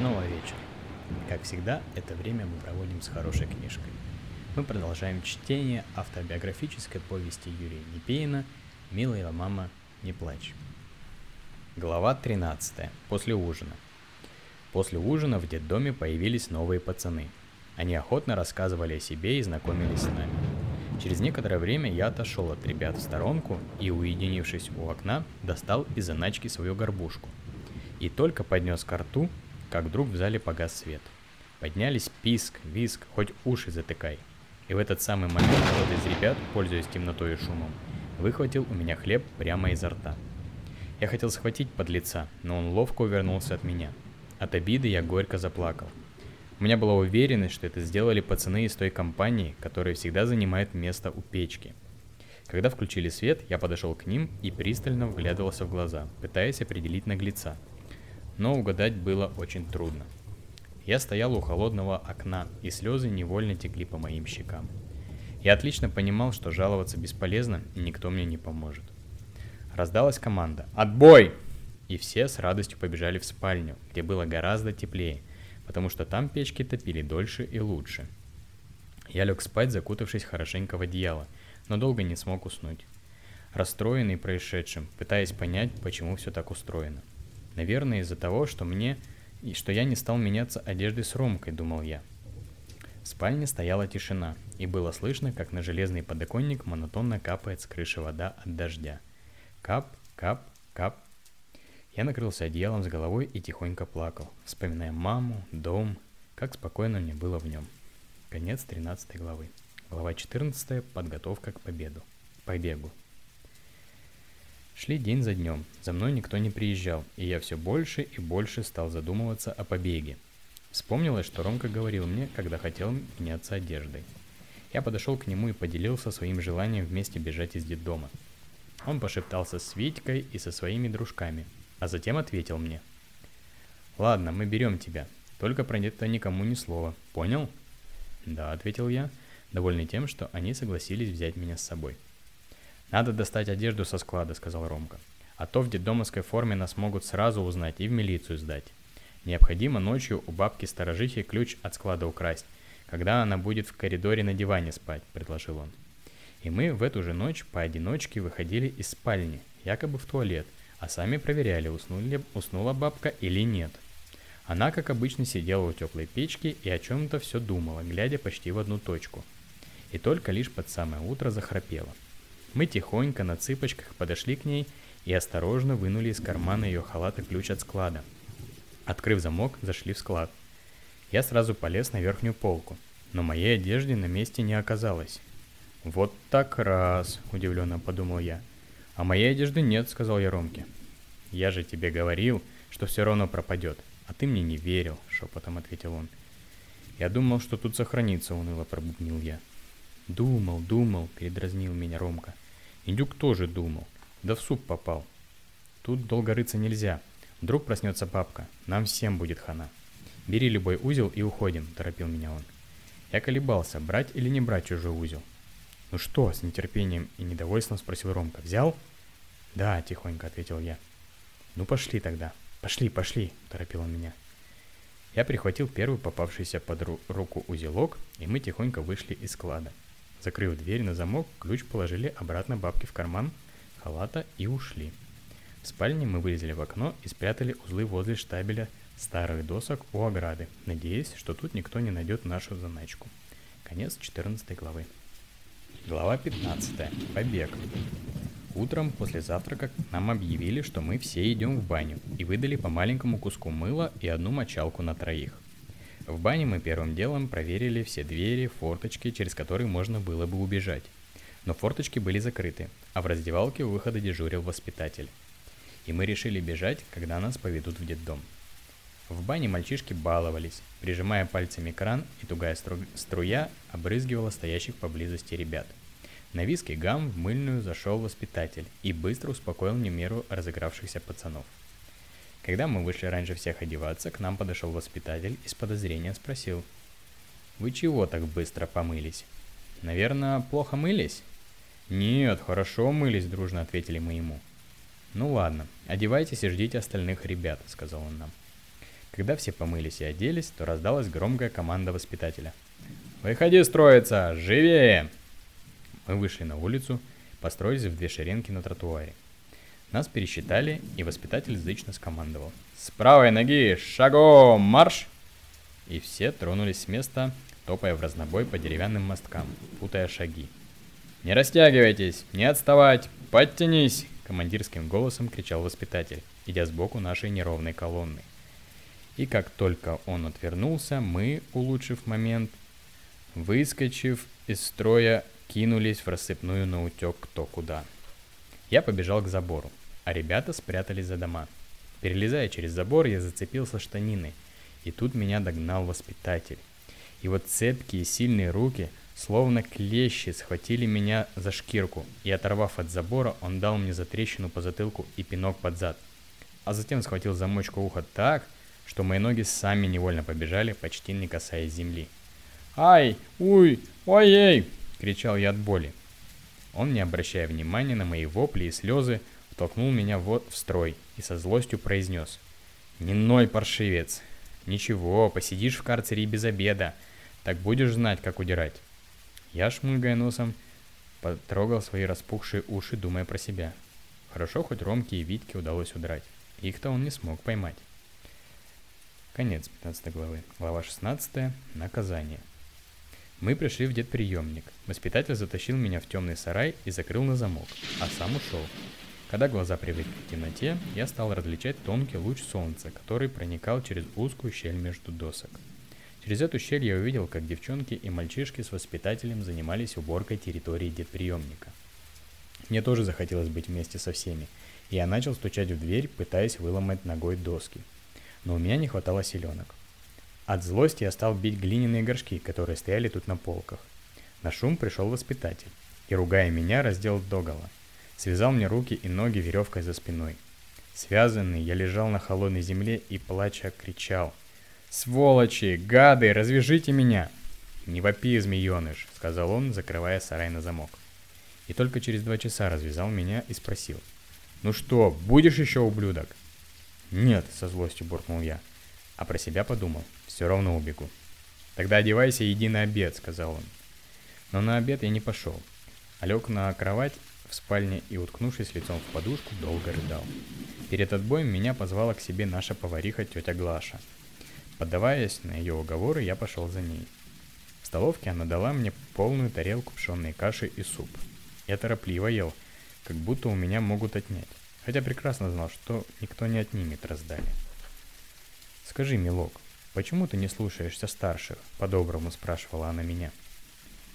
снова вечер. Как всегда, это время мы проводим с хорошей книжкой. Мы продолжаем чтение автобиографической повести Юрия Непеина «Милая мама, не плачь». Глава 13. После ужина. После ужина в детдоме появились новые пацаны. Они охотно рассказывали о себе и знакомились с нами. Через некоторое время я отошел от ребят в сторонку и, уединившись у окна, достал из заначки свою горбушку. И только поднес ко рту, как вдруг в зале погас свет. Поднялись писк, виск, хоть уши затыкай. И в этот самый момент кто-то из ребят, пользуясь темнотой и шумом, выхватил у меня хлеб прямо изо рта. Я хотел схватить под лица, но он ловко увернулся от меня. От обиды я горько заплакал. У меня была уверенность, что это сделали пацаны из той компании, которая всегда занимает место у печки. Когда включили свет, я подошел к ним и пристально вглядывался в глаза, пытаясь определить наглеца. Но угадать было очень трудно. Я стоял у холодного окна, и слезы невольно текли по моим щекам. Я отлично понимал, что жаловаться бесполезно, и никто мне не поможет. Раздалась команда «Отбой!» И все с радостью побежали в спальню, где было гораздо теплее, потому что там печки топили дольше и лучше. Я лег спать, закутавшись хорошенько в одеяло, но долго не смог уснуть. Расстроенный происшедшим, пытаясь понять, почему все так устроено. Наверное, из-за того, что мне и что я не стал меняться одеждой с Ромкой, думал я. В спальне стояла тишина, и было слышно, как на железный подоконник монотонно капает с крыши вода от дождя. Кап, кап, кап, я накрылся одеялом с головой и тихонько плакал, вспоминая маму, дом, как спокойно мне было в нем. Конец 13 главы. Глава 14. Подготовка к победу. Побегу. Шли день за днем, за мной никто не приезжал, и я все больше и больше стал задумываться о побеге. Вспомнилось, что Ромка говорил мне, когда хотел меняться одеждой. Я подошел к нему и поделился своим желанием вместе бежать из детдома. Он пошептался с Витькой и со своими дружками – а затем ответил мне. «Ладно, мы берем тебя, только про это никому ни слова, понял?» «Да», — ответил я, довольный тем, что они согласились взять меня с собой. «Надо достать одежду со склада», — сказал Ромка. «А то в детдомовской форме нас могут сразу узнать и в милицию сдать. Необходимо ночью у бабки-сторожихи ключ от склада украсть, когда она будет в коридоре на диване спать», — предложил он. И мы в эту же ночь поодиночке выходили из спальни, якобы в туалет — а сами проверяли, уснули, уснула бабка или нет. Она, как обычно, сидела у теплой печки и о чем-то все думала, глядя почти в одну точку. И только лишь под самое утро захрапела. Мы тихонько на цыпочках подошли к ней и осторожно вынули из кармана ее халата ключ от склада. Открыв замок, зашли в склад. Я сразу полез на верхнюю полку, но моей одежды на месте не оказалось. «Вот так раз!» – удивленно подумал я – «А моей одежды нет», — сказал я Ромке. «Я же тебе говорил, что все равно пропадет, а ты мне не верил», — шепотом ответил он. «Я думал, что тут сохранится», — уныло пробубнил я. «Думал, думал», — передразнил меня Ромка. Индюк тоже думал, да в суп попал. Тут долго рыться нельзя. Вдруг проснется папка, нам всем будет хана. Бери любой узел и уходим, торопил меня он. Я колебался, брать или не брать чужой узел. «Ну что?» – с нетерпением и недовольством спросил Ромка. «Взял?» «Да», – тихонько ответил я. «Ну пошли тогда». «Пошли, пошли», – торопил он меня. Я прихватил первый попавшийся под ру- руку узелок, и мы тихонько вышли из склада. Закрыв дверь на замок, ключ положили обратно бабке в карман халата и ушли. В спальне мы вылезли в окно и спрятали узлы возле штабеля старых досок у ограды, надеясь, что тут никто не найдет нашу заначку. Конец 14 главы. Глава 15. Побег. Утром после завтрака нам объявили, что мы все идем в баню, и выдали по маленькому куску мыла и одну мочалку на троих. В бане мы первым делом проверили все двери, форточки, через которые можно было бы убежать. Но форточки были закрыты, а в раздевалке у выхода дежурил воспитатель. И мы решили бежать, когда нас поведут в детдом. В бане мальчишки баловались, прижимая пальцами кран, и тугая стру- струя обрызгивала стоящих поблизости ребят – на виски гам в мыльную зашел воспитатель и быстро успокоил немеру разыгравшихся пацанов. Когда мы вышли раньше всех одеваться, к нам подошел воспитатель и с подозрением спросил. «Вы чего так быстро помылись?» «Наверное, плохо мылись?» «Нет, хорошо мылись», — дружно ответили мы ему. «Ну ладно, одевайтесь и ждите остальных ребят», — сказал он нам. Когда все помылись и оделись, то раздалась громкая команда воспитателя. «Выходи строиться! Живее!» Мы вышли на улицу, построились в две шеренги на тротуаре. Нас пересчитали, и воспитатель зычно скомандовал. «С правой ноги! Шагом! Марш!» И все тронулись с места, топая в разнобой по деревянным мосткам, путая шаги. «Не растягивайтесь! Не отставать! Подтянись!» Командирским голосом кричал воспитатель, идя сбоку нашей неровной колонны. И как только он отвернулся, мы, улучшив момент, выскочив из строя, кинулись в рассыпную на утек кто куда. Я побежал к забору, а ребята спрятались за дома. Перелезая через забор, я зацепился штаниной, и тут меня догнал воспитатель. Вот цепкие сильные руки, словно клещи, схватили меня за шкирку, и оторвав от забора, он дал мне затрещину по затылку и пинок под зад. А затем схватил замочку уха так, что мои ноги сами невольно побежали, почти не касаясь земли. «Ай! Уй! Ой-ей!» — кричал я от боли. Он, не обращая внимания на мои вопли и слезы, втолкнул меня вот в строй и со злостью произнес. «Не ной, паршивец! Ничего, посидишь в карцере и без обеда, так будешь знать, как удирать». Я, шмыгая носом, потрогал свои распухшие уши, думая про себя. Хорошо, хоть Ромке и Витьке удалось удрать. Их-то он не смог поймать. Конец 15 главы. Глава 16. Наказание. Мы пришли в детприемник. Воспитатель затащил меня в темный сарай и закрыл на замок, а сам ушел. Когда глаза привыкли к темноте, я стал различать тонкий луч солнца, который проникал через узкую щель между досок. Через эту щель я увидел, как девчонки и мальчишки с воспитателем занимались уборкой территории детприемника. Мне тоже захотелось быть вместе со всеми, и я начал стучать в дверь, пытаясь выломать ногой доски. Но у меня не хватало силенок. От злости я стал бить глиняные горшки, которые стояли тут на полках. На шум пришел воспитатель и, ругая меня, раздел догола. Связал мне руки и ноги веревкой за спиной. Связанный, я лежал на холодной земле и, плача, кричал. «Сволочи! Гады! Развяжите меня!» «Не вопи, змееныш!» — сказал он, закрывая сарай на замок. И только через два часа развязал меня и спросил. «Ну что, будешь еще, ублюдок?» «Нет», — со злостью буркнул я, а про себя подумал — все равно убегу. Тогда одевайся и иди на обед, сказал он. Но на обед я не пошел, а лег на кровать в спальне и, уткнувшись лицом в подушку, долго рыдал. Перед отбоем меня позвала к себе наша повариха тетя Глаша. Поддаваясь на ее уговоры, я пошел за ней. В столовке она дала мне полную тарелку пшенной каши и суп. Я торопливо ел, как будто у меня могут отнять, хотя прекрасно знал, что никто не отнимет, раздали. «Скажи, милок, «Почему ты не слушаешься старших?» – по-доброму спрашивала она меня.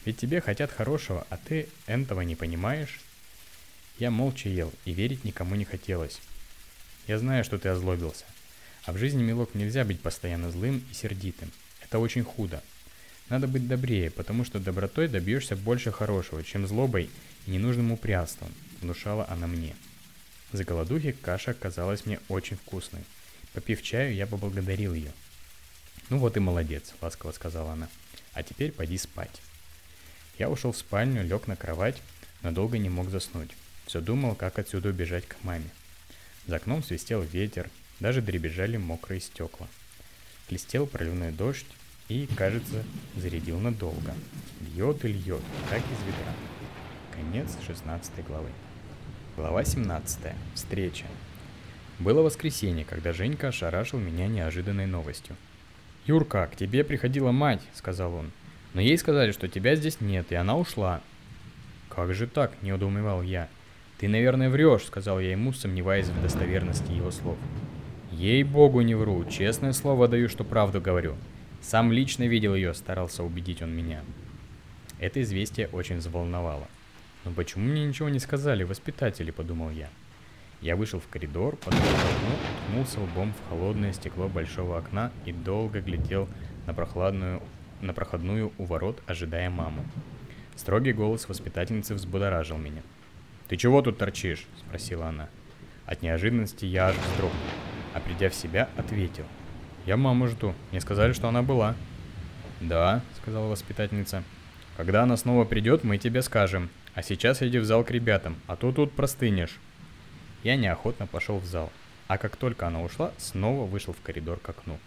«Ведь тебе хотят хорошего, а ты этого не понимаешь?» Я молча ел, и верить никому не хотелось. Я знаю, что ты озлобился. А в жизни, милок, нельзя быть постоянно злым и сердитым. Это очень худо. Надо быть добрее, потому что добротой добьешься больше хорошего, чем злобой и ненужным упрямством, внушала она мне. За голодухи каша казалась мне очень вкусной. Попив чаю, я поблагодарил ее – «Ну вот и молодец», — ласково сказала она. «А теперь пойди спать». Я ушел в спальню, лег на кровать, но долго не мог заснуть. Все думал, как отсюда убежать к маме. За окном свистел ветер, даже дребезжали мокрые стекла. Клестел проливной дождь и, кажется, зарядил надолго. Льет и льет, как из ведра. Конец 16 главы. Глава 17. Встреча. Было воскресенье, когда Женька ошарашил меня неожиданной новостью. «Юрка, к тебе приходила мать», — сказал он. «Но ей сказали, что тебя здесь нет, и она ушла». «Как же так?» — неудоумевал я. «Ты, наверное, врешь», — сказал я ему, сомневаясь в достоверности его слов. «Ей-богу не вру, честное слово даю, что правду говорю. Сам лично видел ее», — старался убедить он меня. Это известие очень взволновало. «Но почему мне ничего не сказали воспитатели?» — подумал я. Я вышел в коридор, подошел к окну, ткнулся лбом в холодное стекло большого окна и долго глядел на прохладную, на проходную у ворот, ожидая маму. Строгий голос воспитательницы взбудоражил меня. «Ты чего тут торчишь?» – спросила она. От неожиданности я аж вздрогнул, а придя в себя, ответил. «Я маму жду. Мне сказали, что она была». «Да», — сказала воспитательница. «Когда она снова придет, мы тебе скажем. А сейчас иди в зал к ребятам, а то тут простынешь». Я неохотно пошел в зал, а как только она ушла, снова вышел в коридор к окну.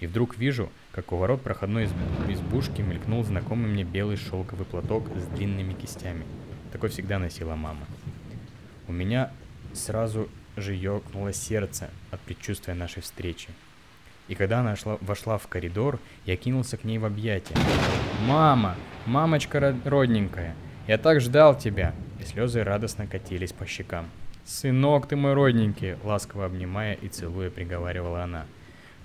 И вдруг вижу, как у ворот проходной избушки мелькнул знакомый мне белый шелковый платок с длинными кистями. Такой всегда носила мама. У меня сразу же ёкнуло сердце от предчувствия нашей встречи. И когда она шла, вошла в коридор, я кинулся к ней в объятия. «Мама! Мамочка родненькая! Я так ждал тебя!» И слезы радостно катились по щекам. «Сынок ты мой родненький!» — ласково обнимая и целуя, приговаривала она.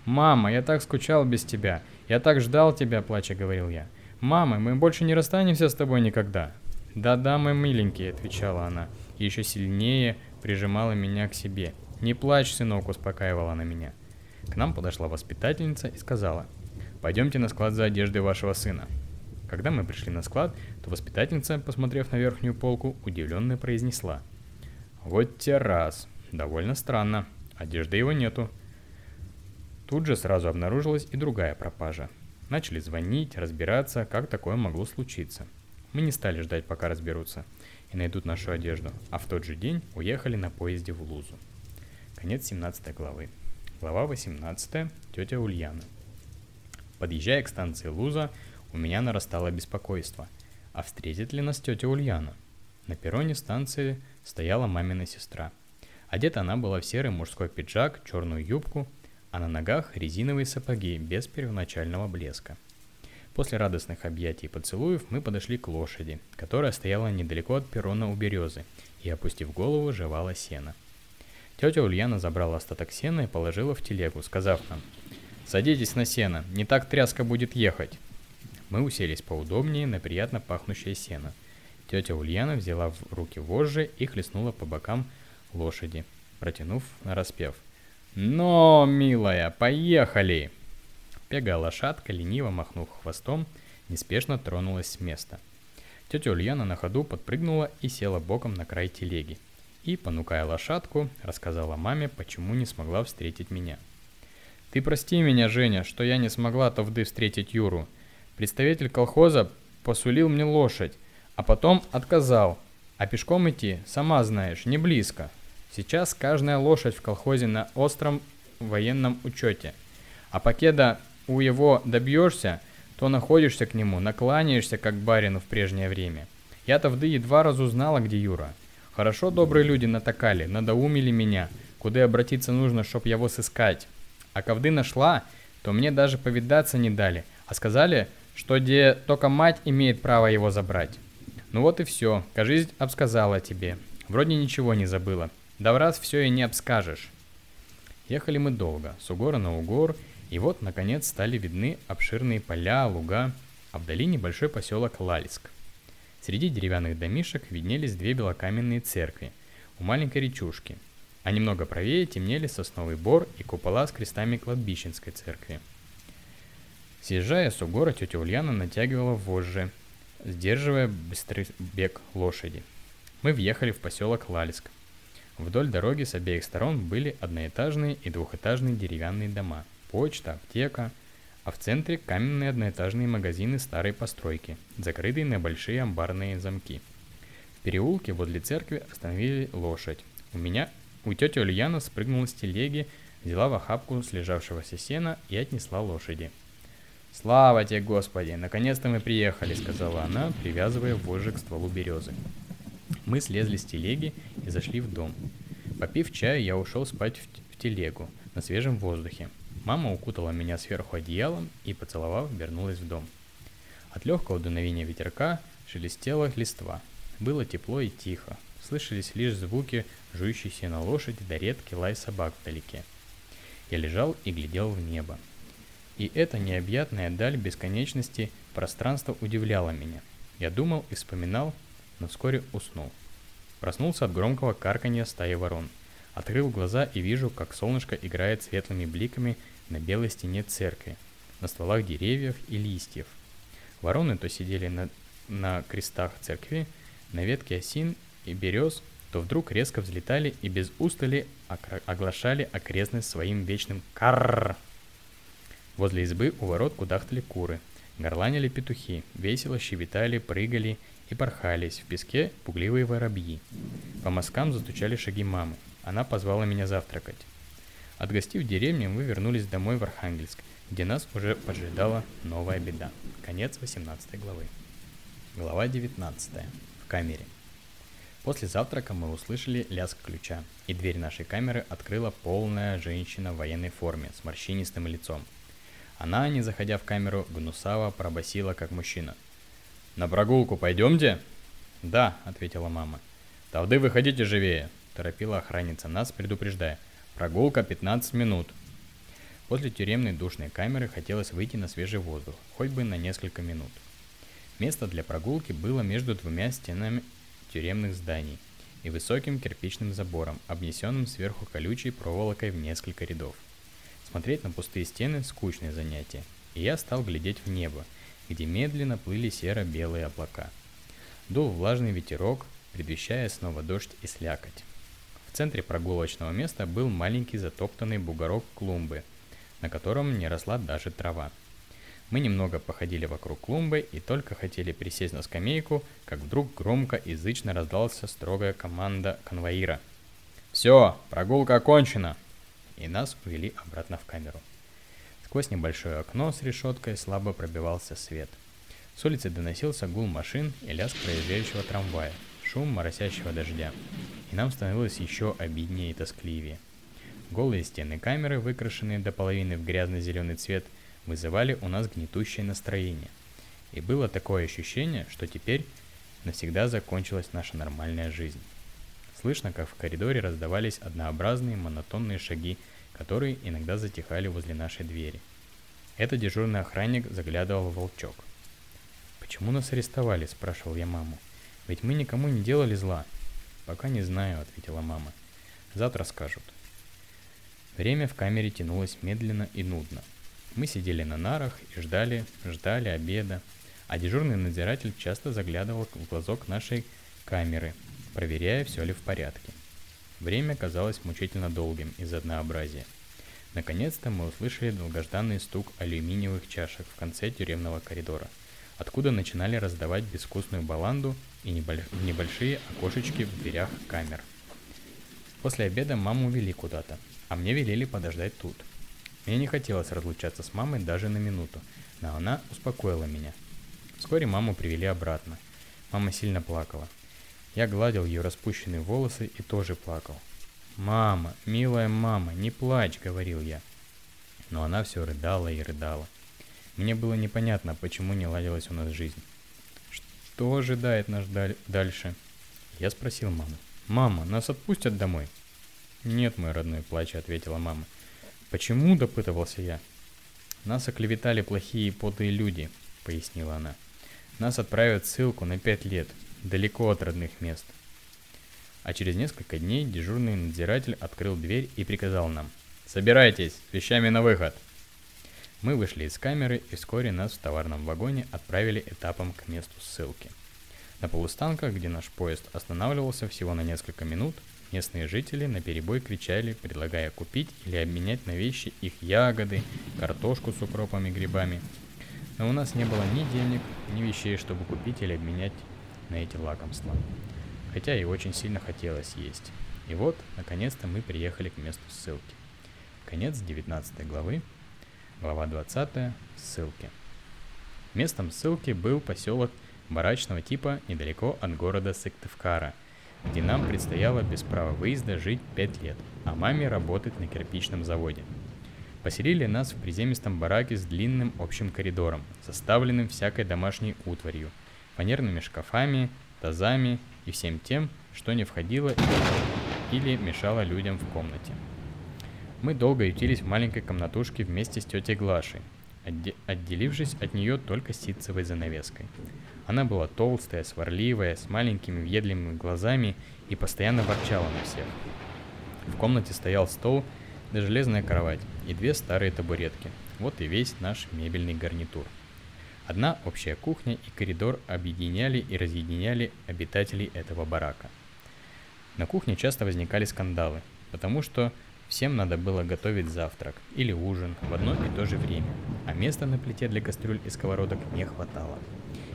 «Мама, я так скучал без тебя! Я так ждал тебя!» — плача говорил я. «Мама, мы больше не расстанемся с тобой никогда!» «Да-да, мой миленький!» — отвечала она. И еще сильнее прижимала меня к себе. «Не плачь, сынок!» — успокаивала она меня. К нам подошла воспитательница и сказала, «Пойдемте на склад за одеждой вашего сына». Когда мы пришли на склад, то воспитательница, посмотрев на верхнюю полку, удивленно произнесла, «Вот те раз. Довольно странно. Одежды его нету». Тут же сразу обнаружилась и другая пропажа. Начали звонить, разбираться, как такое могло случиться. Мы не стали ждать, пока разберутся и найдут нашу одежду, а в тот же день уехали на поезде в Лузу. Конец 17 главы. Глава 18. Тетя Ульяна. Подъезжая к станции Луза, у меня нарастало беспокойство. А встретит ли нас тетя Ульяна? На перроне станции стояла мамина сестра. Одета она была в серый мужской пиджак, черную юбку, а на ногах резиновые сапоги без первоначального блеска. После радостных объятий и поцелуев мы подошли к лошади, которая стояла недалеко от перрона у березы и, опустив голову, жевала сено – Тетя Ульяна забрала остаток сена и положила в телегу, сказав нам, «Садитесь на сено, не так тряска будет ехать». Мы уселись поудобнее на приятно пахнущее сено. Тетя Ульяна взяла в руки вожжи и хлестнула по бокам лошади, протянув на распев. «Но, милая, поехали!» Пегая лошадка, лениво махнув хвостом, неспешно тронулась с места. Тетя Ульяна на ходу подпрыгнула и села боком на край телеги – и, понукая лошадку, рассказала маме, почему не смогла встретить меня. «Ты прости меня, Женя, что я не смогла Тавды встретить Юру. Представитель колхоза посулил мне лошадь, а потом отказал. А пешком идти, сама знаешь, не близко. Сейчас каждая лошадь в колхозе на остром военном учете. А покеда у его добьешься, то находишься к нему, накланяешься как барину в прежнее время. Я-то вды едва разузнала, где Юра. Хорошо добрые люди натакали, надоумили меня, куда обратиться нужно, чтоб его сыскать. А ковды нашла, то мне даже повидаться не дали, а сказали, что где только мать имеет право его забрать. Ну вот и все, кажись, обсказала тебе. Вроде ничего не забыла. Да в раз все и не обскажешь. Ехали мы долго, с угора на угор, и вот, наконец, стали видны обширные поля, луга, а вдали небольшой поселок Лальск. Среди деревянных домишек виднелись две белокаменные церкви у маленькой речушки, а немного правее темнели сосновый бор и купола с крестами кладбищенской церкви. Съезжая с угора, тетя Ульяна натягивала вожжи, сдерживая быстрый бег лошади. Мы въехали в поселок Лальск. Вдоль дороги с обеих сторон были одноэтажные и двухэтажные деревянные дома, почта, аптека – а в центре каменные одноэтажные магазины старой постройки, закрытые на большие амбарные замки. В переулке возле церкви остановили лошадь. У меня, у тети Ульяна спрыгнула с телеги, взяла в охапку слежавшегося сена и отнесла лошади. «Слава тебе, Господи! Наконец-то мы приехали!» — сказала она, привязывая вожжи к стволу березы. Мы слезли с телеги и зашли в дом. Попив чаю, я ушел спать в телегу на свежем воздухе. Мама укутала меня сверху одеялом и, поцеловав, вернулась в дом. От легкого дуновения ветерка шелестела листва. Было тепло и тихо. Слышались лишь звуки жующейся на лошади да редкий лай собак вдалеке. Я лежал и глядел в небо. И эта необъятная даль бесконечности пространства удивляла меня. Я думал и вспоминал, но вскоре уснул. Проснулся от громкого карканья стаи ворон – Открыл глаза и вижу, как солнышко играет светлыми бликами на белой стене церкви, на стволах деревьев и листьев. Вороны то сидели на, на крестах церкви, на ветке осин и берез, то вдруг резко взлетали и без устали оглашали окрестность своим вечным карр. Возле избы у ворот кудахтали куры, горланили петухи, весело щебетали, прыгали и порхались в песке пугливые воробьи. По мазкам застучали шаги мамы. Она позвала меня завтракать. Отгостив деревню, мы вернулись домой в Архангельск, где нас уже поджидала новая беда. Конец 18 главы. Глава 19. В камере. После завтрака мы услышали лязг ключа, и дверь нашей камеры открыла полная женщина в военной форме с морщинистым лицом. Она, не заходя в камеру, гнусаво пробасила, как мужчина. «На прогулку пойдемте?» «Да», — ответила мама. «Тавды выходите живее», — торопила охранница нас, предупреждая. «Прогулка 15 минут». После тюремной душной камеры хотелось выйти на свежий воздух, хоть бы на несколько минут. Место для прогулки было между двумя стенами тюремных зданий и высоким кирпичным забором, обнесенным сверху колючей проволокой в несколько рядов. Смотреть на пустые стены – скучное занятие, и я стал глядеть в небо, где медленно плыли серо-белые облака. Дул влажный ветерок, предвещая снова дождь и слякоть. В центре прогулочного места был маленький затоптанный бугорок клумбы, на котором не росла даже трава. Мы немного походили вокруг клумбы и только хотели присесть на скамейку, как вдруг громко и язычно раздался строгая команда конвоира. «Все, прогулка окончена!» И нас увели обратно в камеру. Сквозь небольшое окно с решеткой слабо пробивался свет. С улицы доносился гул машин и лязг проезжающего трамвая, шум моросящего дождя. И нам становилось еще обиднее и тоскливее. Голые стены камеры, выкрашенные до половины в грязно-зеленый цвет – вызывали у нас гнетущее настроение. И было такое ощущение, что теперь навсегда закончилась наша нормальная жизнь. Слышно, как в коридоре раздавались однообразные монотонные шаги, которые иногда затихали возле нашей двери. Это дежурный охранник заглядывал в волчок. «Почему нас арестовали?» – спрашивал я маму. «Ведь мы никому не делали зла». «Пока не знаю», – ответила мама. «Завтра скажут». Время в камере тянулось медленно и нудно – мы сидели на нарах и ждали, ждали обеда, а дежурный надзиратель часто заглядывал в глазок нашей камеры, проверяя, все ли в порядке. Время казалось мучительно долгим из однообразия. Наконец-то мы услышали долгожданный стук алюминиевых чашек в конце тюремного коридора, откуда начинали раздавать безвкусную баланду и небольшие окошечки в дверях камер. После обеда маму увели куда-то, а мне велели подождать тут – мне не хотелось разлучаться с мамой даже на минуту, но она успокоила меня. Вскоре маму привели обратно. Мама сильно плакала. Я гладил ее распущенные волосы и тоже плакал. «Мама, милая мама, не плачь», — говорил я. Но она все рыдала и рыдала. Мне было непонятно, почему не ладилась у нас жизнь. Что ожидает нас даль- дальше? Я спросил маму. «Мама, нас отпустят домой?» «Нет, мой родной, плача», — ответила мама. «Почему?» – допытывался я. «Нас оклеветали плохие подлые люди», – пояснила она. «Нас отправят ссылку на пять лет, далеко от родных мест». А через несколько дней дежурный надзиратель открыл дверь и приказал нам «Собирайтесь, с вещами на выход!» Мы вышли из камеры и вскоре нас в товарном вагоне отправили этапом к месту ссылки. На полустанках, где наш поезд останавливался всего на несколько минут, Местные жители на перебой кричали, предлагая купить или обменять на вещи их ягоды, картошку с укропом и грибами. Но у нас не было ни денег, ни вещей, чтобы купить или обменять на эти лакомства. Хотя и очень сильно хотелось есть. И вот, наконец-то мы приехали к месту ссылки. Конец 19 главы, глава 20, ссылки. Местом ссылки был поселок барачного типа недалеко от города Сыктывкара – где нам предстояло без права выезда жить 5 лет, а маме работать на кирпичном заводе. Поселили нас в приземистом бараке с длинным общим коридором, заставленным всякой домашней утварью, фанерными шкафами, тазами и всем тем, что не входило или мешало людям в комнате. Мы долго ютились в маленькой комнатушке вместе с тетей Глашей, отделившись от нее только ситцевой занавеской. Она была толстая, сварливая, с маленькими въедливыми глазами и постоянно ворчала на всех. В комнате стоял стол, да железная кровать и две старые табуретки. Вот и весь наш мебельный гарнитур. Одна общая кухня и коридор объединяли и разъединяли обитателей этого барака. На кухне часто возникали скандалы, потому что всем надо было готовить завтрак или ужин в одно и то же время, а места на плите для кастрюль и сковородок не хватало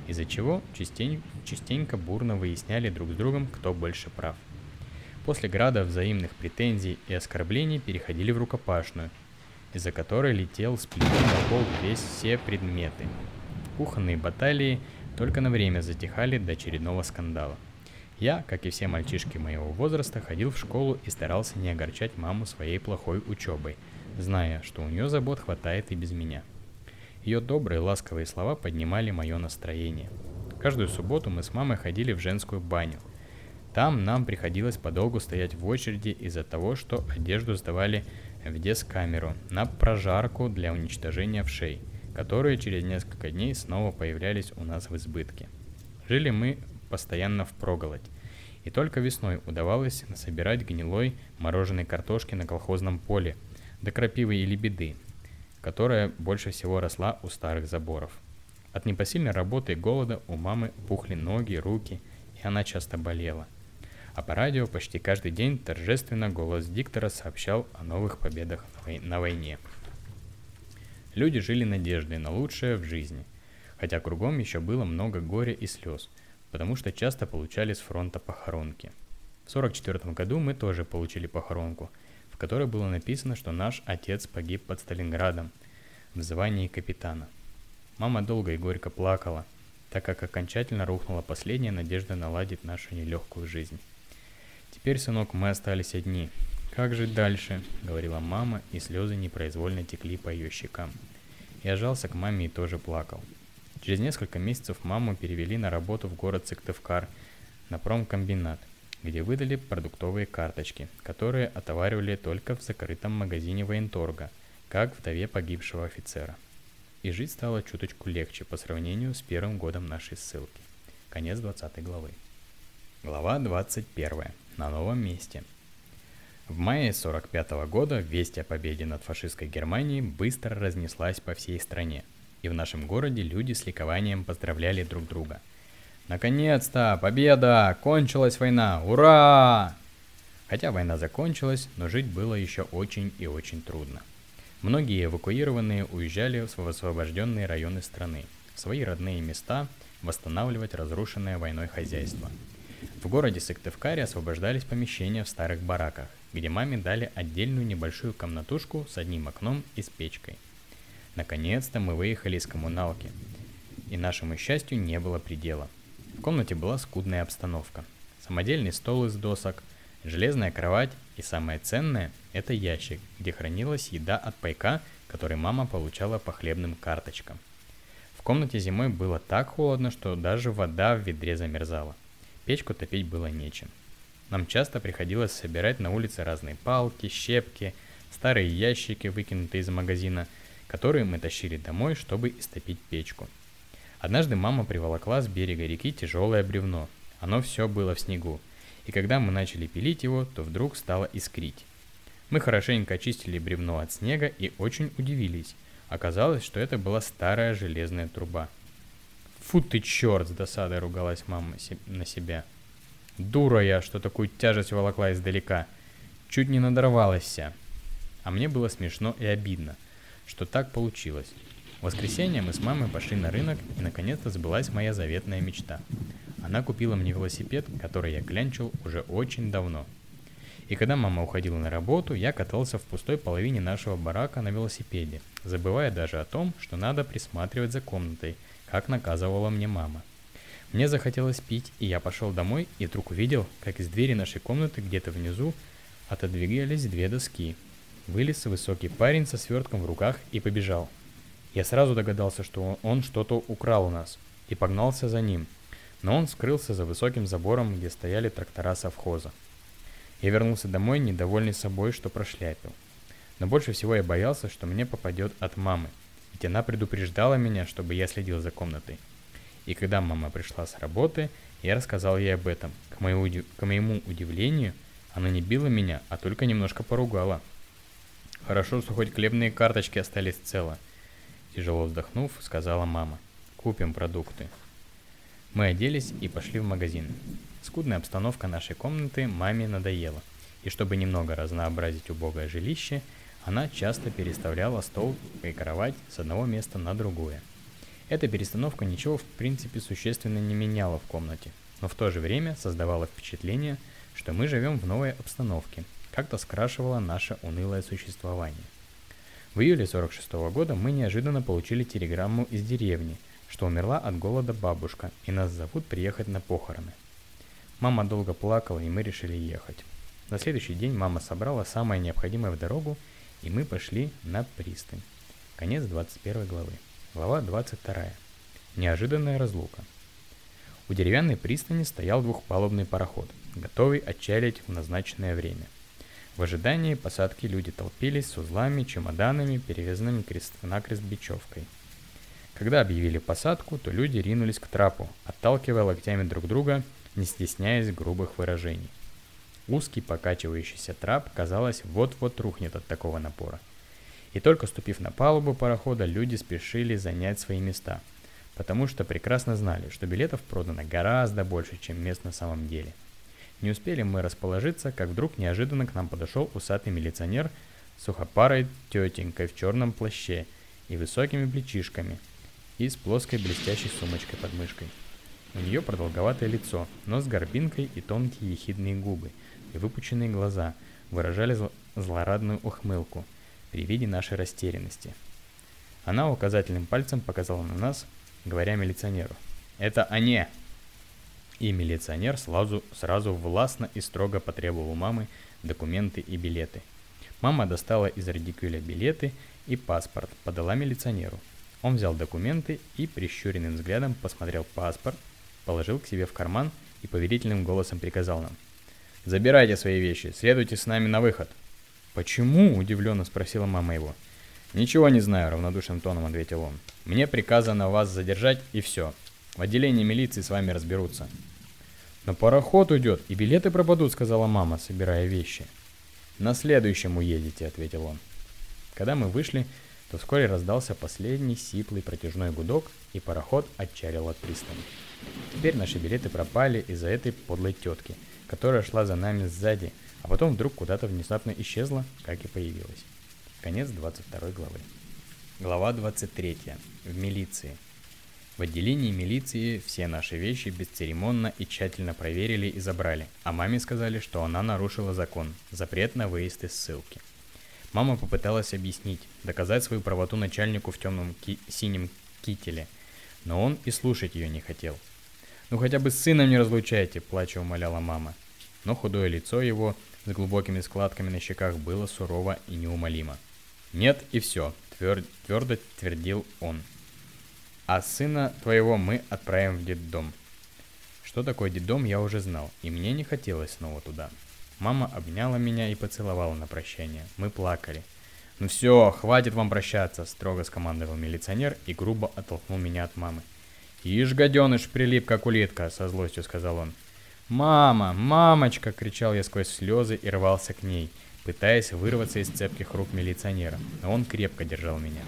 из-за чего частенько, частенько бурно выясняли друг с другом, кто больше прав. После града взаимных претензий и оскорблений переходили в рукопашную, из-за которой летел с плиты на пол весь все предметы. Кухонные баталии только на время затихали до очередного скандала. Я, как и все мальчишки моего возраста, ходил в школу и старался не огорчать маму своей плохой учебой, зная, что у нее забот хватает и без меня. Ее добрые ласковые слова поднимали мое настроение. Каждую субботу мы с мамой ходили в женскую баню. Там нам приходилось подолгу стоять в очереди из-за того, что одежду сдавали в дескамеру на прожарку для уничтожения вшей, которые через несколько дней снова появлялись у нас в избытке. Жили мы постоянно в проголодь. И только весной удавалось насобирать гнилой мороженой картошки на колхозном поле, до крапивы или беды, которая больше всего росла у старых заборов. От непосильной работы и голода у мамы пухли ноги, руки, и она часто болела. А по радио почти каждый день торжественно голос диктора сообщал о новых победах на войне. Люди жили надеждой на лучшее в жизни, хотя кругом еще было много горя и слез – потому что часто получали с фронта похоронки. В 1944 году мы тоже получили похоронку, в которой было написано, что наш отец погиб под Сталинградом в звании капитана. Мама долго и горько плакала, так как окончательно рухнула последняя надежда наладить нашу нелегкую жизнь. «Теперь, сынок, мы остались одни. Как жить дальше?» — говорила мама, и слезы непроизвольно текли по ее щекам. Я жался к маме и тоже плакал. Через несколько месяцев маму перевели на работу в город Сыктывкар на промкомбинат, где выдали продуктовые карточки, которые отоваривали только в закрытом магазине военторга, как вдове погибшего офицера. И жить стало чуточку легче по сравнению с первым годом нашей ссылки. Конец 20 главы. Глава 21. На новом месте. В мае 45 года весть о победе над фашистской Германией быстро разнеслась по всей стране – и в нашем городе люди с ликованием поздравляли друг друга. Наконец-то! Победа! Кончилась война! Ура! Хотя война закончилась, но жить было еще очень и очень трудно. Многие эвакуированные уезжали в освобожденные районы страны, в свои родные места, восстанавливать разрушенное войной хозяйство. В городе Сыктывкаре освобождались помещения в старых бараках, где маме дали отдельную небольшую комнатушку с одним окном и с печкой – Наконец-то мы выехали из коммуналки. И нашему счастью не было предела. В комнате была скудная обстановка. Самодельный стол из досок, железная кровать и самое ценное – это ящик, где хранилась еда от пайка, который мама получала по хлебным карточкам. В комнате зимой было так холодно, что даже вода в ведре замерзала. Печку топить было нечем. Нам часто приходилось собирать на улице разные палки, щепки, старые ящики, выкинутые из магазина – которые мы тащили домой, чтобы истопить печку. Однажды мама приволокла с берега реки тяжелое бревно. Оно все было в снегу. И когда мы начали пилить его, то вдруг стало искрить. Мы хорошенько очистили бревно от снега и очень удивились. Оказалось, что это была старая железная труба. «Фу ты черт!» — с досадой ругалась мама на себя. «Дура я, что такую тяжесть волокла издалека. Чуть не надорвалась вся». А мне было смешно и обидно что так получилось. В воскресенье мы с мамой пошли на рынок, и наконец-то сбылась моя заветная мечта. Она купила мне велосипед, который я клянчил уже очень давно. И когда мама уходила на работу, я катался в пустой половине нашего барака на велосипеде, забывая даже о том, что надо присматривать за комнатой, как наказывала мне мама. Мне захотелось пить, и я пошел домой и вдруг увидел, как из двери нашей комнаты где-то внизу отодвигались две доски, Вылез высокий парень со свертком в руках и побежал. Я сразу догадался, что он что-то украл у нас, и погнался за ним. Но он скрылся за высоким забором, где стояли трактора совхоза. Я вернулся домой, недовольный собой, что прошляпил. Но больше всего я боялся, что мне попадет от мамы, ведь она предупреждала меня, чтобы я следил за комнатой. И когда мама пришла с работы, я рассказал ей об этом. К моему, к моему удивлению, она не била меня, а только немножко поругала – Хорошо, что хоть хлебные карточки остались целы. Тяжело вздохнув, сказала мама. Купим продукты. Мы оделись и пошли в магазин. Скудная обстановка нашей комнаты маме надоела. И чтобы немного разнообразить убогое жилище, она часто переставляла стол и кровать с одного места на другое. Эта перестановка ничего в принципе существенно не меняла в комнате, но в то же время создавала впечатление, что мы живем в новой обстановке, как-то скрашивало наше унылое существование. В июле 46 года мы неожиданно получили телеграмму из деревни, что умерла от голода бабушка, и нас зовут приехать на похороны. Мама долго плакала, и мы решили ехать. На следующий день мама собрала самое необходимое в дорогу, и мы пошли на пристань. Конец 21 главы. Глава 22. Неожиданная разлука. У деревянной пристани стоял двухпалубный пароход, готовый отчалить в назначенное время. В ожидании посадки люди толпились с узлами, чемоданами, перевязанными крест-накрест бечевкой. Когда объявили посадку, то люди ринулись к трапу, отталкивая локтями друг друга, не стесняясь грубых выражений. Узкий покачивающийся трап, казалось, вот-вот рухнет от такого напора. И только ступив на палубу парохода, люди спешили занять свои места, потому что прекрасно знали, что билетов продано гораздо больше, чем мест на самом деле – не успели мы расположиться, как вдруг неожиданно к нам подошел усатый милиционер с сухопарой тетенькой в черном плаще и высокими плечишками и с плоской блестящей сумочкой под мышкой. У нее продолговатое лицо, нос с горбинкой и тонкие ехидные губы, и выпученные глаза выражали зл- злорадную ухмылку при виде нашей растерянности. Она указательным пальцем показала на нас, говоря милиционеру. «Это они!» И милиционер сразу, сразу властно и строго потребовал у мамы документы и билеты. Мама достала из радикюля билеты и паспорт, подала милиционеру. Он взял документы и прищуренным взглядом посмотрел паспорт, положил к себе в карман и повелительным голосом приказал нам. «Забирайте свои вещи, следуйте с нами на выход». «Почему?» – удивленно спросила мама его. «Ничего не знаю», – равнодушным тоном ответил он. «Мне приказано вас задержать и все. В отделении милиции с вами разберутся. Но пароход уйдет, и билеты пропадут, сказала мама, собирая вещи. На следующем уедете, ответил он. Когда мы вышли, то вскоре раздался последний сиплый протяжной гудок, и пароход отчалил от пристани. Теперь наши билеты пропали из-за этой подлой тетки, которая шла за нами сзади, а потом вдруг куда-то внезапно исчезла, как и появилась. Конец 22 главы. Глава 23. В милиции. В отделении милиции все наши вещи бесцеремонно и тщательно проверили и забрали, а маме сказали, что она нарушила закон, запрет на выезд из ссылки. Мама попыталась объяснить, доказать свою правоту начальнику в темном ки- синем кителе, но он и слушать ее не хотел. «Ну хотя бы с сыном не разлучайте», – плача умоляла мама. Но худое лицо его с глубокими складками на щеках было сурово и неумолимо. «Нет и все», – твер- твердо твердил он – а сына твоего мы отправим в детдом. Что такое детдом, я уже знал, и мне не хотелось снова туда. Мама обняла меня и поцеловала на прощание. Мы плакали. «Ну все, хватит вам прощаться», — строго скомандовал милиционер и грубо оттолкнул меня от мамы. «Ишь, гаденыш, прилип, как улитка», — со злостью сказал он. «Мама, мамочка!» — кричал я сквозь слезы и рвался к ней — пытаясь вырваться из цепких рук милиционера, но он крепко держал меня.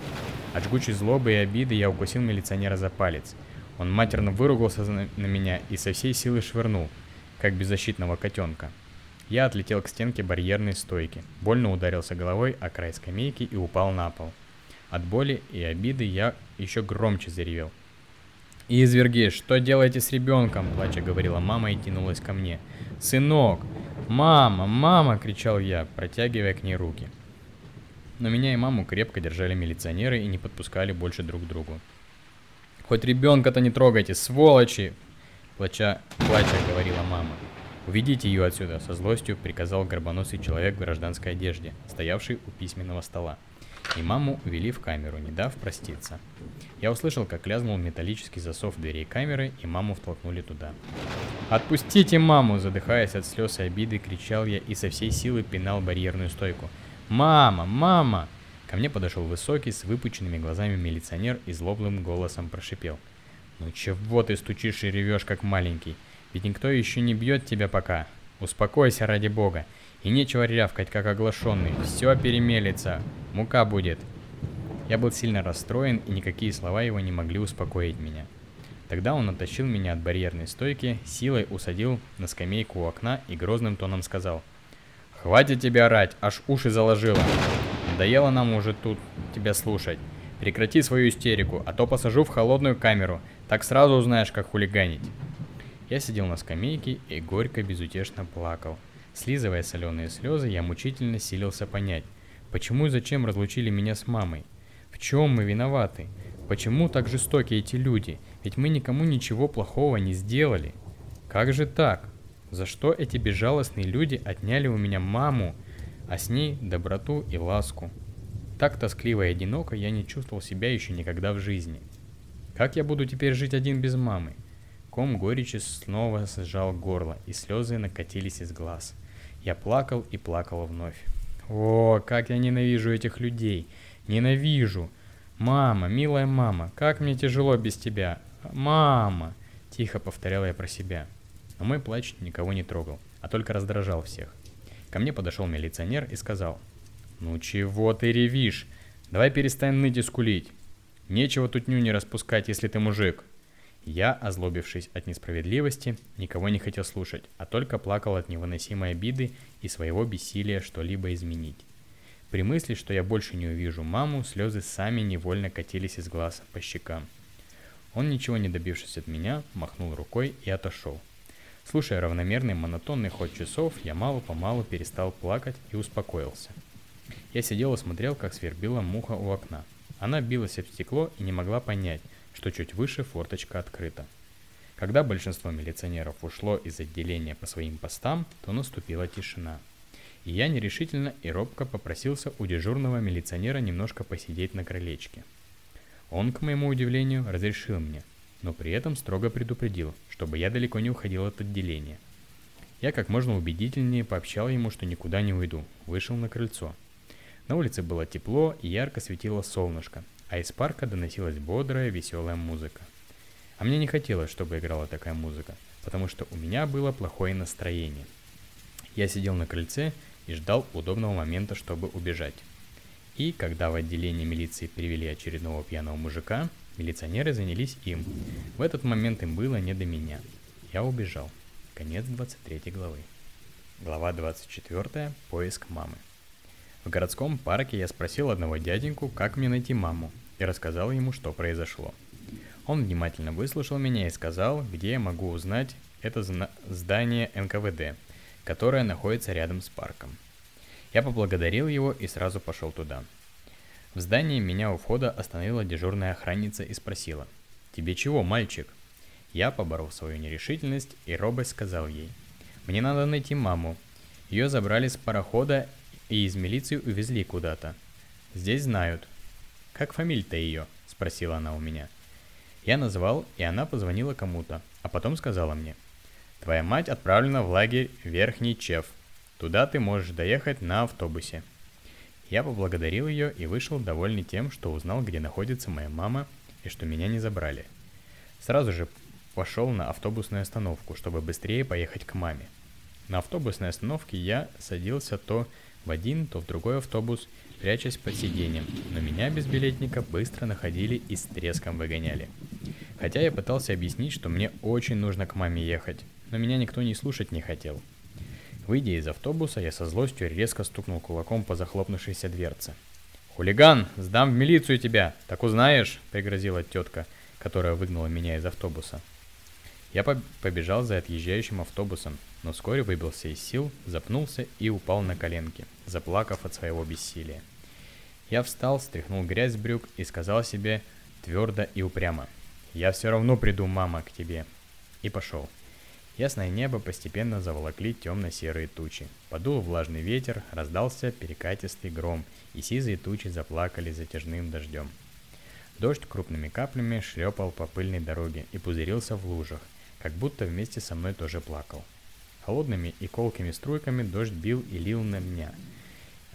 От жгучей злобы и обиды я укусил милиционера за палец. Он матерно выругался на меня и со всей силы швырнул, как беззащитного котенка. Я отлетел к стенке барьерной стойки, больно ударился головой о край скамейки и упал на пол. От боли и обиды я еще громче заревел. «Изверги, что делаете с ребенком?» – плача говорила мама и тянулась ко мне. «Сынок, «Мама, мама!» – кричал я, протягивая к ней руки. Но меня и маму крепко держали милиционеры и не подпускали больше друг к другу. «Хоть ребенка-то не трогайте, сволочи!» Плача, плача говорила мама. «Уведите ее отсюда!» – со злостью приказал горбоносый человек в гражданской одежде, стоявший у письменного стола и маму увели в камеру, не дав проститься. Я услышал, как лязнул металлический засов дверей камеры, и маму втолкнули туда. «Отпустите маму!» Задыхаясь от слез и обиды, кричал я и со всей силы пинал барьерную стойку. «Мама! Мама!» Ко мне подошел высокий, с выпученными глазами милиционер и злобным голосом прошипел. «Ну чего ты стучишь и ревешь, как маленький? Ведь никто еще не бьет тебя пока. Успокойся ради бога. И нечего рявкать, как оглашенный. Все перемелится. Мука будет. Я был сильно расстроен, и никакие слова его не могли успокоить меня. Тогда он оттащил меня от барьерной стойки, силой усадил на скамейку у окна и грозным тоном сказал. «Хватит тебя орать, аж уши заложило. Надоело нам уже тут тебя слушать. Прекрати свою истерику, а то посажу в холодную камеру. Так сразу узнаешь, как хулиганить». Я сидел на скамейке и горько безутешно плакал. Слизывая соленые слезы, я мучительно силился понять, почему и зачем разлучили меня с мамой. В чем мы виноваты? Почему так жестоки эти люди? Ведь мы никому ничего плохого не сделали. Как же так? За что эти безжалостные люди отняли у меня маму, а с ней доброту и ласку? Так тоскливо и одиноко я не чувствовал себя еще никогда в жизни. Как я буду теперь жить один без мамы? Ком горечи снова сжал горло, и слезы накатились из глаз. Я плакал и плакал вновь. О, как я ненавижу этих людей! Ненавижу! Мама, милая мама, как мне тяжело без тебя! Мама! Тихо повторял я про себя. Но мой плач никого не трогал, а только раздражал всех. Ко мне подошел милиционер и сказал, «Ну чего ты ревишь? Давай перестань ныть и скулить. Нечего тут ню не распускать, если ты мужик». Я, озлобившись от несправедливости, никого не хотел слушать, а только плакал от невыносимой обиды и своего бессилия что-либо изменить. При мысли, что я больше не увижу маму, слезы сами невольно катились из глаз по щекам. Он, ничего не добившись от меня, махнул рукой и отошел. Слушая равномерный монотонный ход часов, я мало-помалу перестал плакать и успокоился. Я сидел и смотрел, как свербила муха у окна. Она билась об стекло и не могла понять, что чуть выше форточка открыта. Когда большинство милиционеров ушло из отделения по своим постам, то наступила тишина. И я нерешительно и робко попросился у дежурного милиционера немножко посидеть на крылечке. Он, к моему удивлению, разрешил мне, но при этом строго предупредил, чтобы я далеко не уходил от отделения. Я как можно убедительнее пообщал ему, что никуда не уйду, вышел на крыльцо. На улице было тепло и ярко светило солнышко, а из парка доносилась бодрая, веселая музыка. А мне не хотелось, чтобы играла такая музыка, потому что у меня было плохое настроение. Я сидел на крыльце и ждал удобного момента, чтобы убежать. И когда в отделение милиции привели очередного пьяного мужика, милиционеры занялись им. В этот момент им было не до меня. Я убежал. Конец 23 главы. Глава 24. Поиск мамы. В городском парке я спросил одного дяденьку, как мне найти маму, и рассказал ему, что произошло. Он внимательно выслушал меня и сказал, где я могу узнать это здание НКВД, которое находится рядом с парком. Я поблагодарил его и сразу пошел туда. В здании меня у входа остановила дежурная охранница и спросила, «Тебе чего, мальчик?» Я поборол свою нерешительность и робость сказал ей, «Мне надо найти маму. Ее забрали с парохода и из милиции увезли куда-то. Здесь знают. Как фамилия-то ее? Спросила она у меня. Я назвал, и она позвонила кому-то, а потом сказала мне. Твоя мать отправлена в лагерь Верхний Чеф. Туда ты можешь доехать на автобусе. Я поблагодарил ее и вышел довольный тем, что узнал, где находится моя мама и что меня не забрали. Сразу же пошел на автобусную остановку, чтобы быстрее поехать к маме. На автобусной остановке я садился то в один, то в другой автобус, прячась под сиденьем, но меня без билетника быстро находили и с треском выгоняли. Хотя я пытался объяснить, что мне очень нужно к маме ехать, но меня никто не слушать не хотел. Выйдя из автобуса, я со злостью резко стукнул кулаком по захлопнувшейся дверце. «Хулиган, сдам в милицию тебя, так узнаешь!» — пригрозила тетка, которая выгнала меня из автобуса. Я побежал за отъезжающим автобусом, но вскоре выбился из сил, запнулся и упал на коленки, заплакав от своего бессилия. Я встал, стряхнул грязь с брюк и сказал себе твердо и упрямо. «Я все равно приду, мама, к тебе». И пошел. Ясное небо постепенно заволокли темно-серые тучи. Подул влажный ветер, раздался перекатистый гром, и сизые тучи заплакали затяжным дождем. Дождь крупными каплями шлепал по пыльной дороге и пузырился в лужах, как будто вместе со мной тоже плакал. Холодными и колкими струйками дождь бил и лил на меня.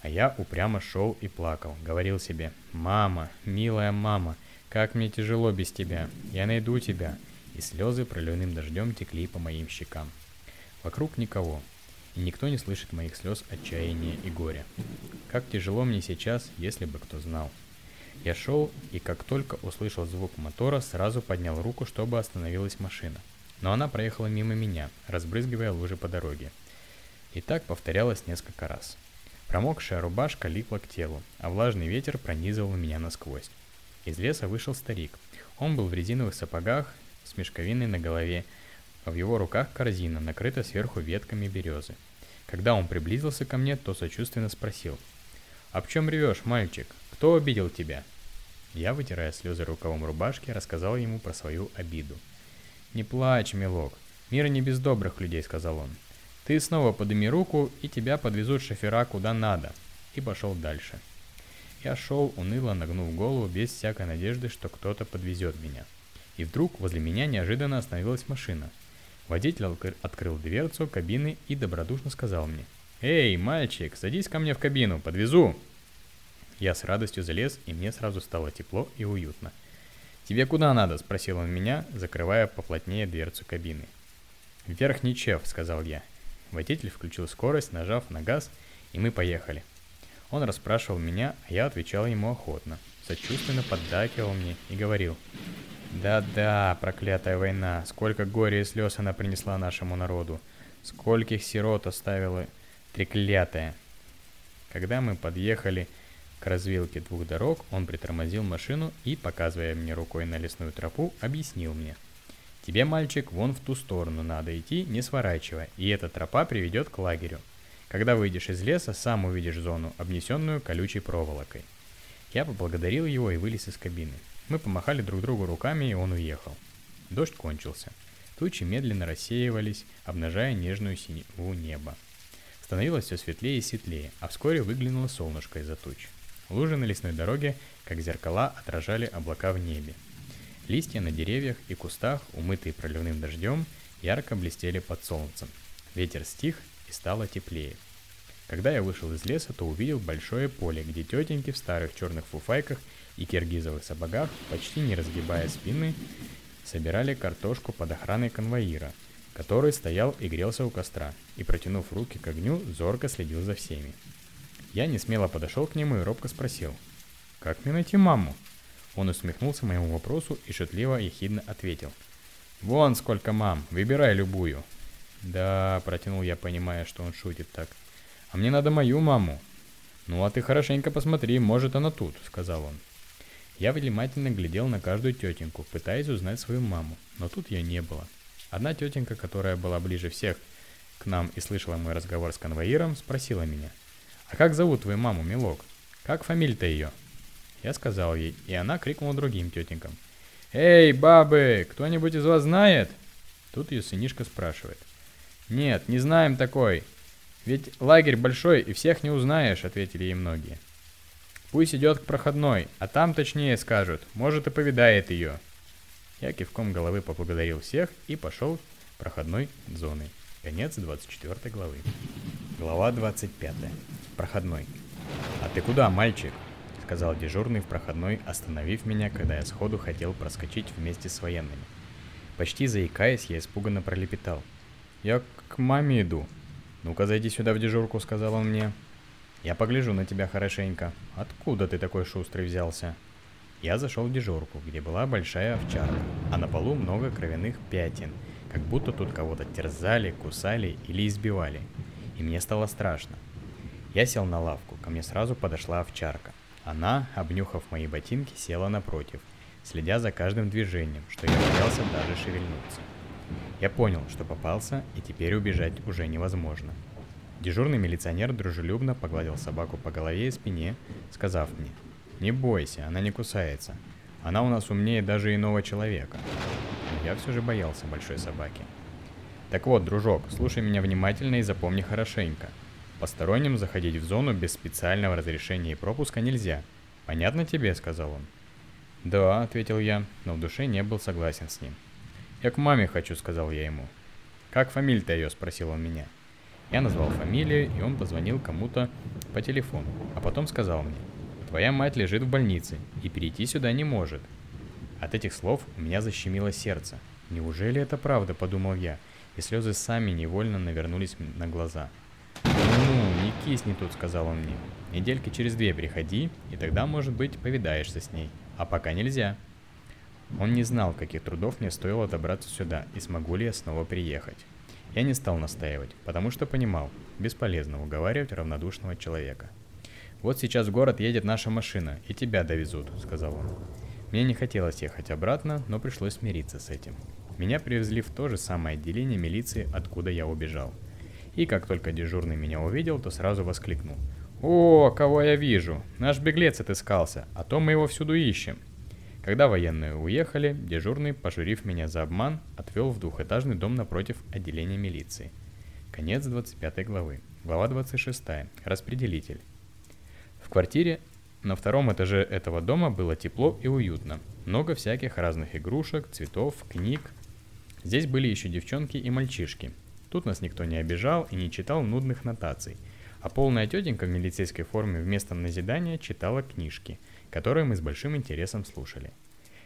А я упрямо шел и плакал, говорил себе, «Мама, милая мама, как мне тяжело без тебя, я найду тебя». И слезы проливным дождем текли по моим щекам. Вокруг никого, и никто не слышит моих слез отчаяния и горя. Как тяжело мне сейчас, если бы кто знал. Я шел, и как только услышал звук мотора, сразу поднял руку, чтобы остановилась машина но она проехала мимо меня, разбрызгивая лужи по дороге. И так повторялось несколько раз. Промокшая рубашка липла к телу, а влажный ветер пронизывал меня насквозь. Из леса вышел старик. Он был в резиновых сапогах с мешковиной на голове, а в его руках корзина, накрыта сверху ветками березы. Когда он приблизился ко мне, то сочувственно спросил. «Об чем ревешь, мальчик? Кто обидел тебя?» Я, вытирая слезы рукавом рубашки, рассказал ему про свою обиду. «Не плачь, милок. Мир не без добрых людей», — сказал он. «Ты снова подыми руку, и тебя подвезут шофера куда надо». И пошел дальше. Я шел, уныло нагнув голову, без всякой надежды, что кто-то подвезет меня. И вдруг возле меня неожиданно остановилась машина — Водитель открыл дверцу кабины и добродушно сказал мне. «Эй, мальчик, садись ко мне в кабину, подвезу!» Я с радостью залез, и мне сразу стало тепло и уютно. «Тебе куда надо?» – спросил он меня, закрывая поплотнее дверцу кабины. «В верхний чеф», – сказал я. Водитель включил скорость, нажав на газ, и мы поехали. Он расспрашивал меня, а я отвечал ему охотно, сочувственно поддакивал мне и говорил – да-да, проклятая война, сколько горя и слез она принесла нашему народу, скольких сирот оставила треклятая. Когда мы подъехали к развилке двух дорог, он притормозил машину и, показывая мне рукой на лесную тропу, объяснил мне. Тебе, мальчик, вон в ту сторону надо идти, не сворачивая, и эта тропа приведет к лагерю. Когда выйдешь из леса, сам увидишь зону, обнесенную колючей проволокой. Я поблагодарил его и вылез из кабины. Мы помахали друг другу руками, и он уехал. Дождь кончился. Тучи медленно рассеивались, обнажая нежную синеву неба. Становилось все светлее и светлее, а вскоре выглянуло солнышко из-за туч. Лужи на лесной дороге, как зеркала, отражали облака в небе. Листья на деревьях и кустах, умытые проливным дождем, ярко блестели под солнцем. Ветер стих и стало теплее. Когда я вышел из леса, то увидел большое поле, где тетеньки в старых черных фуфайках и киргизовых сапогах, почти не разгибая спины, собирали картошку под охраной конвоира, который стоял и грелся у костра, и, протянув руки к огню, зорко следил за всеми. Я не смело подошел к нему и робко спросил, «Как мне найти маму?» Он усмехнулся моему вопросу и шутливо ехидно ответил, «Вон сколько мам, выбирай любую». «Да», — протянул я, понимая, что он шутит так, «а мне надо мою маму». «Ну а ты хорошенько посмотри, может она тут», — сказал он. Я внимательно глядел на каждую тетеньку, пытаясь узнать свою маму, но тут ее не было. Одна тетенька, которая была ближе всех к нам и слышала мой разговор с конвоиром, спросила меня. «А как зовут твою маму, милок? Как фамилия-то ее?» Я сказал ей, и она крикнула другим тетенькам. «Эй, бабы, кто-нибудь из вас знает?» Тут ее сынишка спрашивает. «Нет, не знаем такой. Ведь лагерь большой, и всех не узнаешь», — ответили ей многие. Пусть идет к проходной, а там точнее скажут, может и повидает ее. Я кивком головы поблагодарил всех и пошел проходной зоной. Конец 24 главы. Глава 25. Проходной. «А ты куда, мальчик?» — сказал дежурный в проходной, остановив меня, когда я сходу хотел проскочить вместе с военными. Почти заикаясь, я испуганно пролепетал. «Я к маме иду». «Ну-ка, зайди сюда в дежурку», — сказал он мне. Я погляжу на тебя хорошенько. Откуда ты такой шустрый взялся? Я зашел в дежурку, где была большая овчарка, а на полу много кровяных пятен, как будто тут кого-то терзали, кусали или избивали. И мне стало страшно. Я сел на лавку, ко мне сразу подошла овчарка. Она, обнюхав мои ботинки, села напротив, следя за каждым движением, что я боялся даже шевельнуться. Я понял, что попался, и теперь убежать уже невозможно. Дежурный милиционер дружелюбно погладил собаку по голове и спине, сказав мне, «Не бойся, она не кусается. Она у нас умнее даже иного человека». Но я все же боялся большой собаки. «Так вот, дружок, слушай меня внимательно и запомни хорошенько. Посторонним заходить в зону без специального разрешения и пропуска нельзя. Понятно тебе?» — сказал он. «Да», — ответил я, но в душе не был согласен с ним. «Я к маме хочу», — сказал я ему. «Как фамилия-то ее?» — спросил он меня. Я назвал фамилию, и он позвонил кому-то по телефону, а потом сказал мне, «Твоя мать лежит в больнице и перейти сюда не может». От этих слов у меня защемило сердце. «Неужели это правда?» – подумал я, и слезы сами невольно навернулись на глаза. «Ну, не кисни тут», – сказал он мне. «Недельки через две приходи, и тогда, может быть, повидаешься с ней. А пока нельзя». Он не знал, каких трудов мне стоило добраться сюда, и смогу ли я снова приехать. Я не стал настаивать, потому что понимал, бесполезно уговаривать равнодушного человека. «Вот сейчас в город едет наша машина, и тебя довезут», — сказал он. Мне не хотелось ехать обратно, но пришлось смириться с этим. Меня привезли в то же самое отделение милиции, откуда я убежал. И как только дежурный меня увидел, то сразу воскликнул. «О, кого я вижу! Наш беглец отыскался, а то мы его всюду ищем!» Когда военные уехали, дежурный, пожурив меня за обман, отвел в двухэтажный дом напротив отделения милиции. Конец 25 главы. Глава 26. Распределитель. В квартире на втором этаже этого дома было тепло и уютно. Много всяких разных игрушек, цветов, книг. Здесь были еще девчонки и мальчишки. Тут нас никто не обижал и не читал нудных нотаций. А полная тетенька в милицейской форме вместо назидания читала книжки – которые мы с большим интересом слушали.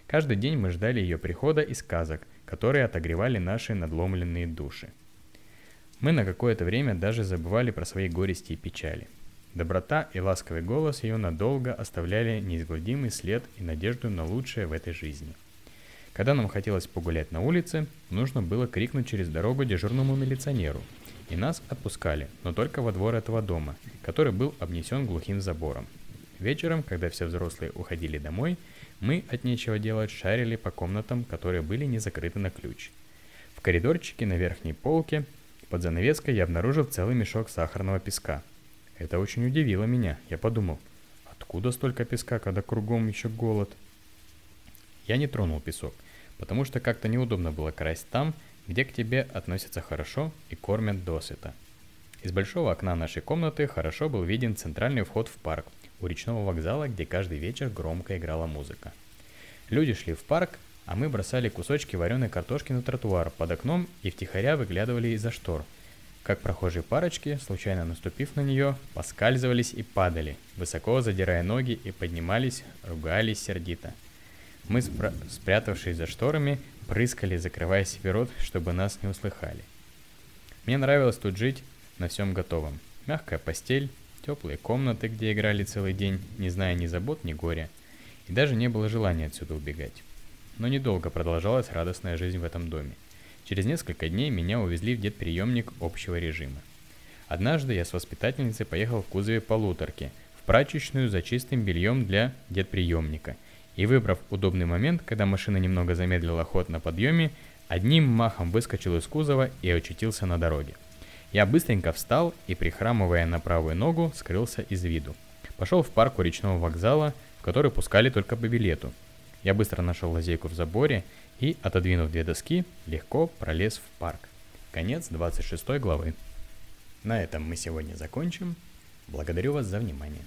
Каждый день мы ждали ее прихода и сказок, которые отогревали наши надломленные души. Мы на какое-то время даже забывали про свои горести и печали. Доброта и ласковый голос ее надолго оставляли неизгладимый след и надежду на лучшее в этой жизни. Когда нам хотелось погулять на улице, нужно было крикнуть через дорогу дежурному милиционеру, и нас отпускали, но только во двор этого дома, который был обнесен глухим забором. Вечером, когда все взрослые уходили домой, мы от нечего делать шарили по комнатам, которые были не закрыты на ключ. В коридорчике на верхней полке под занавеской я обнаружил целый мешок сахарного песка. Это очень удивило меня. Я подумал, откуда столько песка, когда кругом еще голод? Я не тронул песок, потому что как-то неудобно было красть там, где к тебе относятся хорошо и кормят досыта. Из большого окна нашей комнаты хорошо был виден центральный вход в парк – у речного вокзала, где каждый вечер громко играла музыка. Люди шли в парк, а мы бросали кусочки вареной картошки на тротуар под окном и втихаря выглядывали из-за штор. Как прохожие парочки, случайно наступив на нее, поскальзывались и падали, высоко задирая ноги и поднимались, ругались сердито. Мы, спрятавшись за шторами, прыскали, закрывая себе рот, чтобы нас не услыхали. Мне нравилось тут жить на всем готовом. Мягкая постель, Теплые комнаты, где играли целый день, не зная ни забот, ни горя. И даже не было желания отсюда убегать. Но недолго продолжалась радостная жизнь в этом доме. Через несколько дней меня увезли в детприемник общего режима. Однажды я с воспитательницей поехал в кузове полуторки, в прачечную за чистым бельем для детприемника. И выбрав удобный момент, когда машина немного замедлила ход на подъеме, одним махом выскочил из кузова и очутился на дороге. Я быстренько встал и, прихрамывая на правую ногу, скрылся из виду. Пошел в парк у речного вокзала, в который пускали только по билету. Я быстро нашел лазейку в заборе и, отодвинув две доски, легко пролез в парк. Конец 26 главы. На этом мы сегодня закончим. Благодарю вас за внимание.